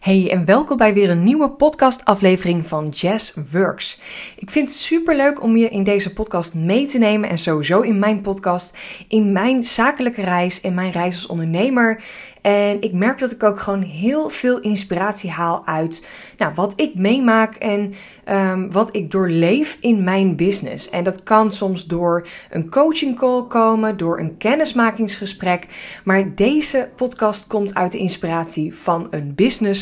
Hey en welkom bij weer een nieuwe podcastaflevering van Jazz Works. Ik vind het super leuk om je in deze podcast mee te nemen en sowieso in mijn podcast, in mijn zakelijke reis, in mijn reis als ondernemer. En ik merk dat ik ook gewoon heel veel inspiratie haal uit nou, wat ik meemaak en um, wat ik doorleef in mijn business. En dat kan soms door een coaching call komen, door een kennismakingsgesprek. Maar deze podcast komt uit de inspiratie van een business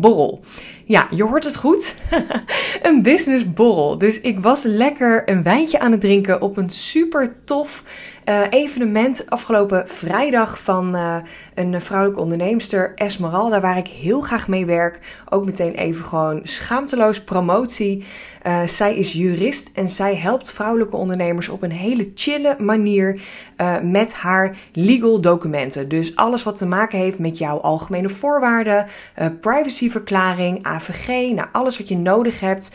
borrel. Ja, je hoort het goed. een businessborrel. Dus ik was lekker een wijntje aan het drinken op een super tof uh, evenement afgelopen vrijdag van uh, een vrouwelijke onderneemster, Esmeralda, waar ik heel graag mee werk. Ook meteen even gewoon schaamteloos promotie. Uh, zij is jurist en zij helpt vrouwelijke ondernemers op een hele chille manier met haar legal documenten. Dus alles wat te maken heeft met jouw algemene voorwaarden, privacyverklaring, AVG, nou alles wat je nodig hebt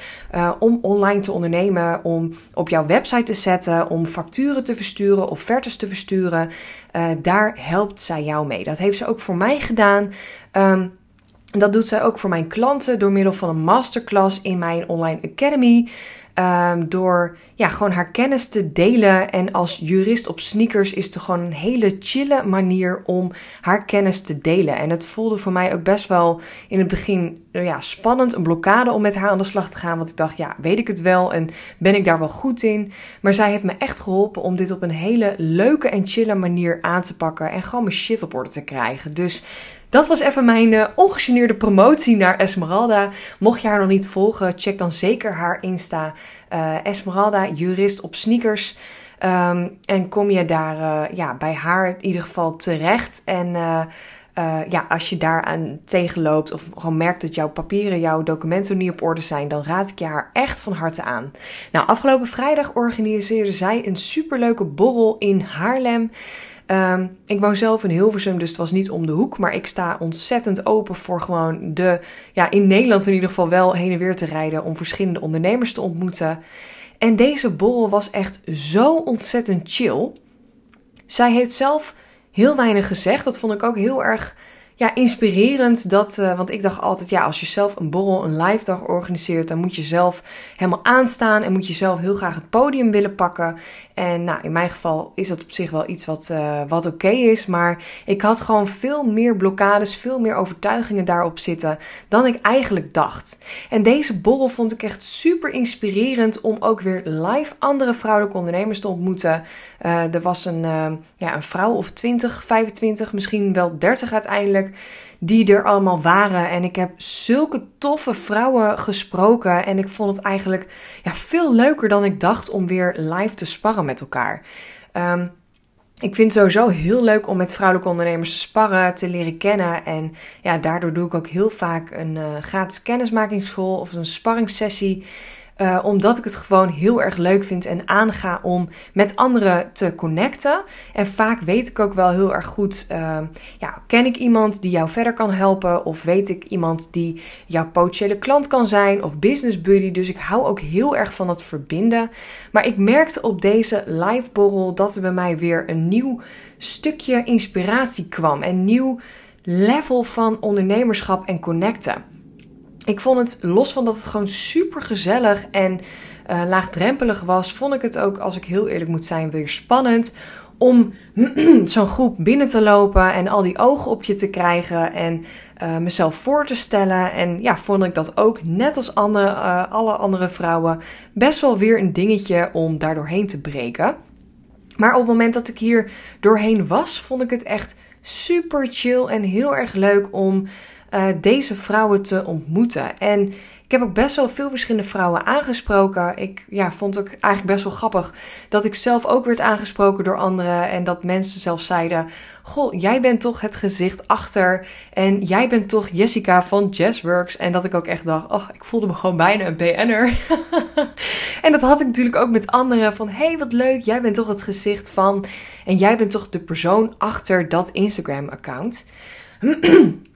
om online te ondernemen, om op jouw website te zetten, om facturen te versturen of offertes te versturen. Uh, daar helpt zij jou mee. Dat heeft ze ook voor mij gedaan. Um, dat doet zij ook voor mijn klanten door middel van een masterclass in mijn online academy. Um, door ja, gewoon haar kennis te delen. En als jurist op sneakers is het gewoon een hele chille manier om haar kennis te delen. En het voelde voor mij ook best wel in het begin nou ja, spannend, een blokkade om met haar aan de slag te gaan. Want ik dacht, ja, weet ik het wel en ben ik daar wel goed in? Maar zij heeft me echt geholpen om dit op een hele leuke en chille manier aan te pakken. En gewoon mijn shit op orde te krijgen. Dus dat was even mijn uh, ongegeneerde promotie naar Esmeralda. Mocht je haar nog niet volgen, check dan zeker haar Insta. Uh, Esmeralda, jurist op sneakers. Um, en kom je daar uh, ja, bij haar in ieder geval terecht. En uh, ja, als je daaraan tegenloopt of gewoon merkt dat jouw papieren, jouw documenten niet op orde zijn, dan raad ik je haar echt van harte aan. Nou, afgelopen vrijdag organiseerde zij een superleuke borrel in Haarlem. Um, ik woon zelf in Hilversum, dus het was niet om de hoek. Maar ik sta ontzettend open voor gewoon de, ja, in Nederland in ieder geval wel heen en weer te rijden om verschillende ondernemers te ontmoeten. En deze borrel was echt zo ontzettend chill. Zij heeft zelf heel weinig gezegd. Dat vond ik ook heel erg ja, inspirerend. Dat, uh, want ik dacht altijd, ja, als je zelf een borrel, een live dag organiseert, dan moet je zelf helemaal aanstaan en moet je zelf heel graag het podium willen pakken. En nou, in mijn geval is dat op zich wel iets wat, uh, wat oké is. Maar ik had gewoon veel meer blokkades, veel meer overtuigingen daarop zitten dan ik eigenlijk dacht. En deze borrel vond ik echt super inspirerend om ook weer live andere vrouwelijke ondernemers te ontmoeten. Uh, er was een, ja, een vrouw of 20, 25, misschien wel 30 uiteindelijk die er allemaal waren. En ik heb zulke toffe vrouwen gesproken. En ik vond het eigenlijk ja, veel leuker dan ik dacht om weer live te sparren met elkaar. Um, ik vind het sowieso heel leuk om met vrouwelijke ondernemers te sparren, te leren kennen. En ja, daardoor doe ik ook heel vaak een uh, gratis kennismakingsschool of een sparringssessie. Uh, omdat ik het gewoon heel erg leuk vind en aanga om met anderen te connecten. En vaak weet ik ook wel heel erg goed, uh, ja, ken ik iemand die jou verder kan helpen? Of weet ik iemand die jouw potentiële klant kan zijn? Of business buddy. Dus ik hou ook heel erg van het verbinden. Maar ik merkte op deze live borrel dat er bij mij weer een nieuw stukje inspiratie kwam. Een nieuw level van ondernemerschap en connecten ik vond het, los van dat het gewoon super gezellig en uh, laagdrempelig was, vond ik het ook, als ik heel eerlijk moet zijn, weer spannend om zo'n groep binnen te lopen en al die ogen op je te krijgen en uh, mezelf voor te stellen. En ja, vond ik dat ook, net als andere, uh, alle andere vrouwen, best wel weer een dingetje om daar doorheen te breken. Maar op het moment dat ik hier doorheen was, vond ik het echt super chill en heel erg leuk om uh, deze vrouwen te ontmoeten. En ik heb ook best wel veel verschillende vrouwen aangesproken. Ik ja, vond het eigenlijk best wel grappig dat ik zelf ook werd aangesproken door anderen. En dat mensen zelf zeiden: Goh, jij bent toch het gezicht achter. En jij bent toch Jessica van Jazzworks. En dat ik ook echt dacht: Oh, ik voelde me gewoon bijna een BN'er. en dat had ik natuurlijk ook met anderen: van hey, wat leuk, jij bent toch het gezicht van. En jij bent toch de persoon achter dat Instagram-account.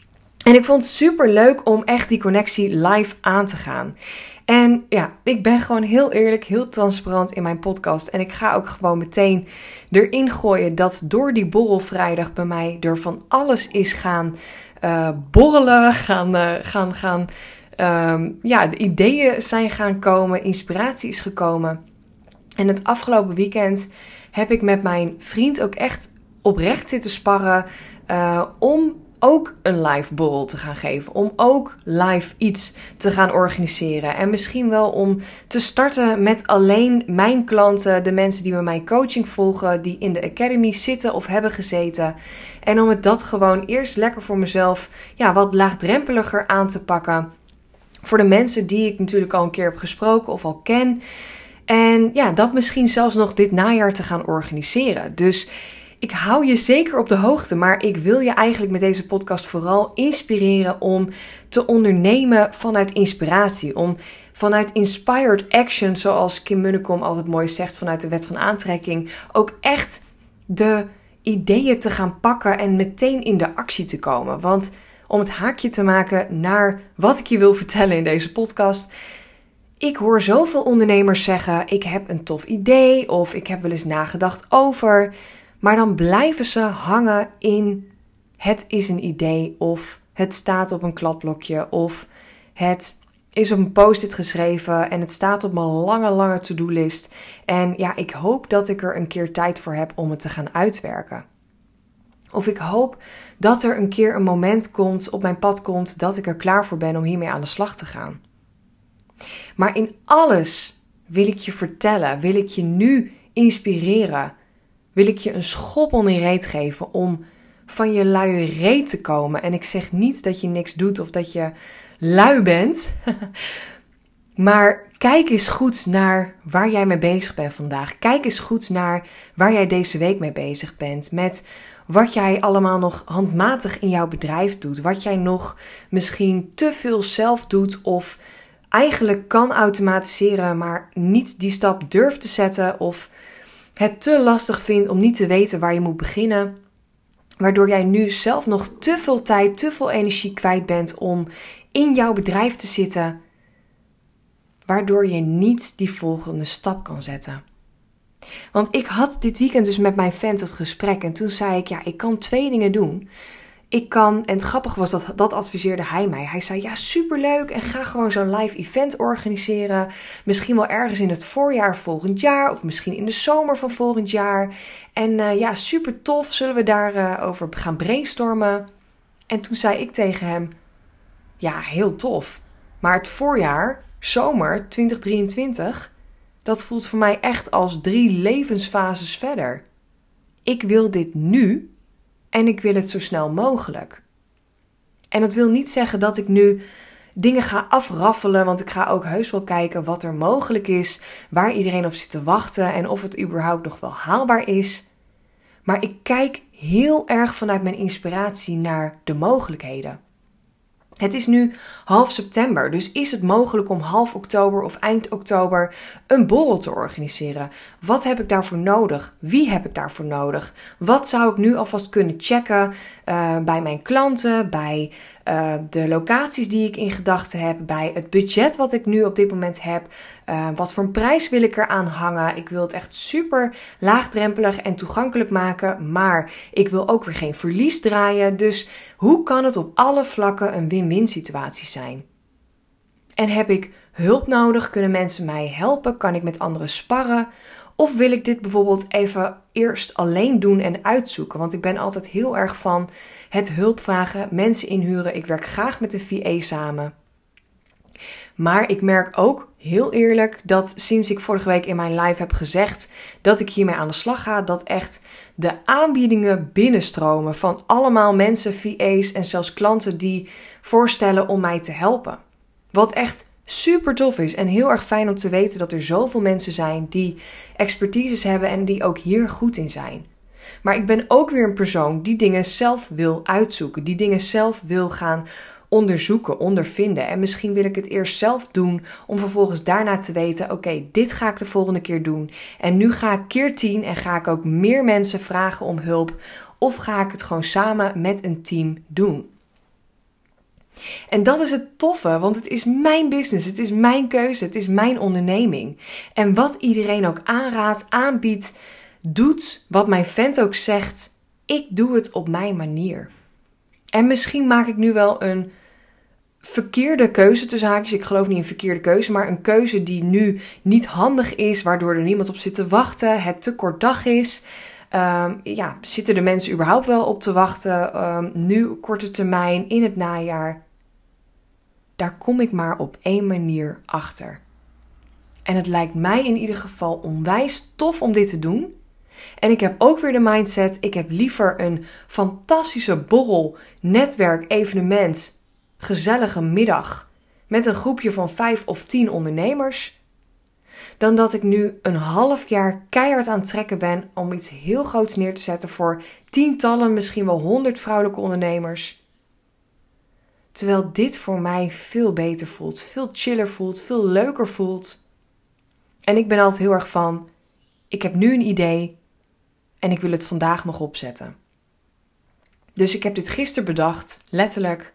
En ik vond het super leuk om echt die connectie live aan te gaan. En ja, ik ben gewoon heel eerlijk, heel transparant in mijn podcast. En ik ga ook gewoon meteen erin gooien dat door die borrelvrijdag bij mij er van alles is gaan uh, borrelen, gaan, uh, gaan, gaan. Um, ja, de ideeën zijn gaan komen, inspiratie is gekomen. En het afgelopen weekend heb ik met mijn vriend ook echt oprecht zitten sparren uh, om ook een live borrel te gaan geven. Om ook live iets te gaan organiseren. En misschien wel om te starten met alleen mijn klanten, de mensen die bij mijn coaching volgen, die in de academy zitten of hebben gezeten. En om het dat gewoon eerst lekker voor mezelf, ja, wat laagdrempeliger aan te pakken. Voor de mensen die ik natuurlijk al een keer heb gesproken of al ken. En ja, dat misschien zelfs nog dit najaar te gaan organiseren. Dus ik hou je zeker op de hoogte, maar ik wil je eigenlijk met deze podcast vooral inspireren om te ondernemen vanuit inspiratie. Om vanuit inspired action, zoals Kim Munnekom altijd mooi zegt vanuit de wet van aantrekking, ook echt de ideeën te gaan pakken en meteen in de actie te komen. Want om het haakje te maken naar wat ik je wil vertellen in deze podcast. Ik hoor zoveel ondernemers zeggen: Ik heb een tof idee of ik heb wel eens nagedacht over. Maar dan blijven ze hangen in het is een idee of het staat op een kladblokje of het is op een post-it geschreven en het staat op mijn lange, lange to-do-list. En ja, ik hoop dat ik er een keer tijd voor heb om het te gaan uitwerken. Of ik hoop dat er een keer een moment komt, op mijn pad komt, dat ik er klaar voor ben om hiermee aan de slag te gaan. Maar in alles wil ik je vertellen, wil ik je nu inspireren, wil ik je een schop onder je reet geven om van je luie reet te komen. En ik zeg niet dat je niks doet of dat je lui bent. maar kijk eens goed naar waar jij mee bezig bent vandaag. Kijk eens goed naar waar jij deze week mee bezig bent. Met wat jij allemaal nog handmatig in jouw bedrijf doet. Wat jij nog misschien te veel zelf doet of eigenlijk kan automatiseren, maar niet die stap durft te zetten of het te lastig vindt om niet te weten waar je moet beginnen. Waardoor jij nu zelf nog te veel tijd, te veel energie kwijt bent om in jouw bedrijf te zitten. Waardoor je niet die volgende stap kan zetten. Want ik had dit weekend dus met mijn vent het gesprek en toen zei ik: Ja, ik kan twee dingen doen. Ik kan, en het grappige was dat dat adviseerde hij mij. Hij zei: Ja, superleuk en ga gewoon zo'n live event organiseren. Misschien wel ergens in het voorjaar volgend jaar, of misschien in de zomer van volgend jaar. En uh, ja, super tof, zullen we daarover uh, over gaan brainstormen? En toen zei ik tegen hem: Ja, heel tof. Maar het voorjaar, zomer 2023, dat voelt voor mij echt als drie levensfases verder. Ik wil dit nu en ik wil het zo snel mogelijk. En dat wil niet zeggen dat ik nu dingen ga afraffelen, want ik ga ook heus wel kijken wat er mogelijk is, waar iedereen op zit te wachten en of het überhaupt nog wel haalbaar is. Maar ik kijk heel erg vanuit mijn inspiratie naar de mogelijkheden. Het is nu half september, dus is het mogelijk om half oktober of eind oktober een borrel te organiseren? Wat heb ik daarvoor nodig? Wie heb ik daarvoor nodig? Wat zou ik nu alvast kunnen checken uh, bij mijn klanten, bij uh, de locaties die ik in gedachten heb, bij het budget wat ik nu op dit moment heb. Uh, wat voor een prijs wil ik eraan hangen? Ik wil het echt super laagdrempelig en toegankelijk maken, maar ik wil ook weer geen verlies draaien. Dus hoe kan het op alle vlakken een win-win situatie zijn? En heb ik hulp nodig? Kunnen mensen mij helpen? Kan ik met anderen sparren? Of wil ik dit bijvoorbeeld even eerst alleen doen en uitzoeken? Want ik ben altijd heel erg van het hulp vragen, mensen inhuren. Ik werk graag met een VA samen. Maar ik merk ook heel eerlijk dat sinds ik vorige week in mijn live heb gezegd dat ik hiermee aan de slag ga, dat echt de aanbiedingen binnenstromen van allemaal mensen, VA's en zelfs klanten die voorstellen om mij te helpen. Wat echt super tof is en heel erg fijn om te weten dat er zoveel mensen zijn die expertises hebben en die ook hier goed in zijn. Maar ik ben ook weer een persoon die dingen zelf wil uitzoeken, die dingen zelf wil gaan onderzoeken, ondervinden. En misschien wil ik het eerst zelf doen om vervolgens daarna te weten: oké, dit ga ik de volgende keer doen. En nu ga ik keer tien en ga ik ook meer mensen vragen om hulp. Of ga ik het gewoon samen met een team doen? En dat is het toffe, want het is mijn business, het is mijn keuze, het is mijn onderneming. En wat iedereen ook aanraadt, aanbiedt, doet, wat mijn vent ook zegt, ik doe het op mijn manier. En misschien maak ik nu wel een verkeerde keuze tussen haakjes. Ik geloof niet in verkeerde keuze, maar een keuze die nu niet handig is, waardoor er niemand op zit te wachten, het te kort dag is. Um, ja, zitten de mensen überhaupt wel op te wachten? Um, nu korte termijn, in het najaar. Daar kom ik maar op één manier achter. En het lijkt mij in ieder geval onwijs tof om dit te doen. En ik heb ook weer de mindset: ik heb liever een fantastische borrel, netwerk, evenement, gezellige middag met een groepje van vijf of tien ondernemers. Dan dat ik nu een half jaar keihard aan het trekken ben om iets heel groots neer te zetten voor tientallen, misschien wel honderd vrouwelijke ondernemers. Terwijl dit voor mij veel beter voelt, veel chiller voelt, veel leuker voelt. En ik ben altijd heel erg van: ik heb nu een idee en ik wil het vandaag nog opzetten. Dus ik heb dit gisteren bedacht, letterlijk.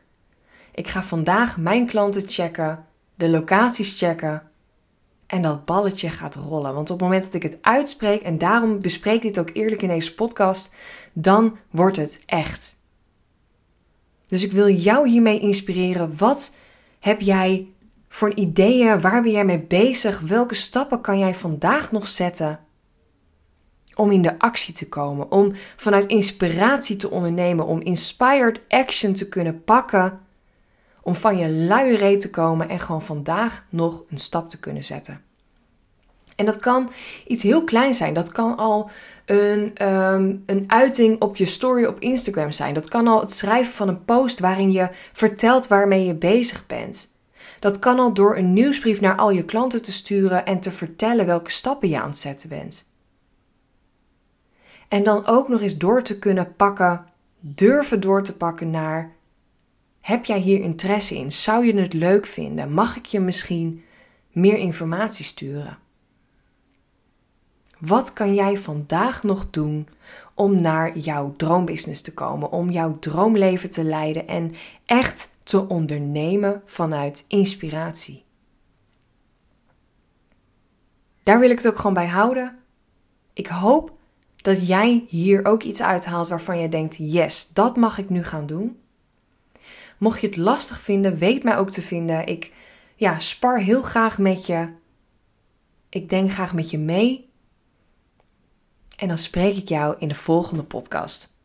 Ik ga vandaag mijn klanten checken, de locaties checken en dat balletje gaat rollen. Want op het moment dat ik het uitspreek, en daarom bespreek ik dit ook eerlijk in deze podcast, dan wordt het echt. Dus ik wil jou hiermee inspireren. Wat heb jij voor ideeën? Waar ben jij mee bezig? Welke stappen kan jij vandaag nog zetten om in de actie te komen? Om vanuit inspiratie te ondernemen, om inspired action te kunnen pakken, om van je luie te komen en gewoon vandaag nog een stap te kunnen zetten. En dat kan iets heel kleins zijn. Dat kan al een, um, een uiting op je story op Instagram zijn. Dat kan al het schrijven van een post waarin je vertelt waarmee je bezig bent. Dat kan al door een nieuwsbrief naar al je klanten te sturen en te vertellen welke stappen je aan het zetten bent. En dan ook nog eens door te kunnen pakken, durven door te pakken naar: heb jij hier interesse in? Zou je het leuk vinden? Mag ik je misschien meer informatie sturen? Wat kan jij vandaag nog doen om naar jouw droombusiness te komen, om jouw droomleven te leiden en echt te ondernemen vanuit inspiratie? Daar wil ik het ook gewoon bij houden. Ik hoop dat jij hier ook iets uithaalt waarvan je denkt: yes, dat mag ik nu gaan doen. Mocht je het lastig vinden, weet mij ook te vinden. Ik ja, spar heel graag met je. Ik denk graag met je mee. En dan spreek ik jou in de volgende podcast.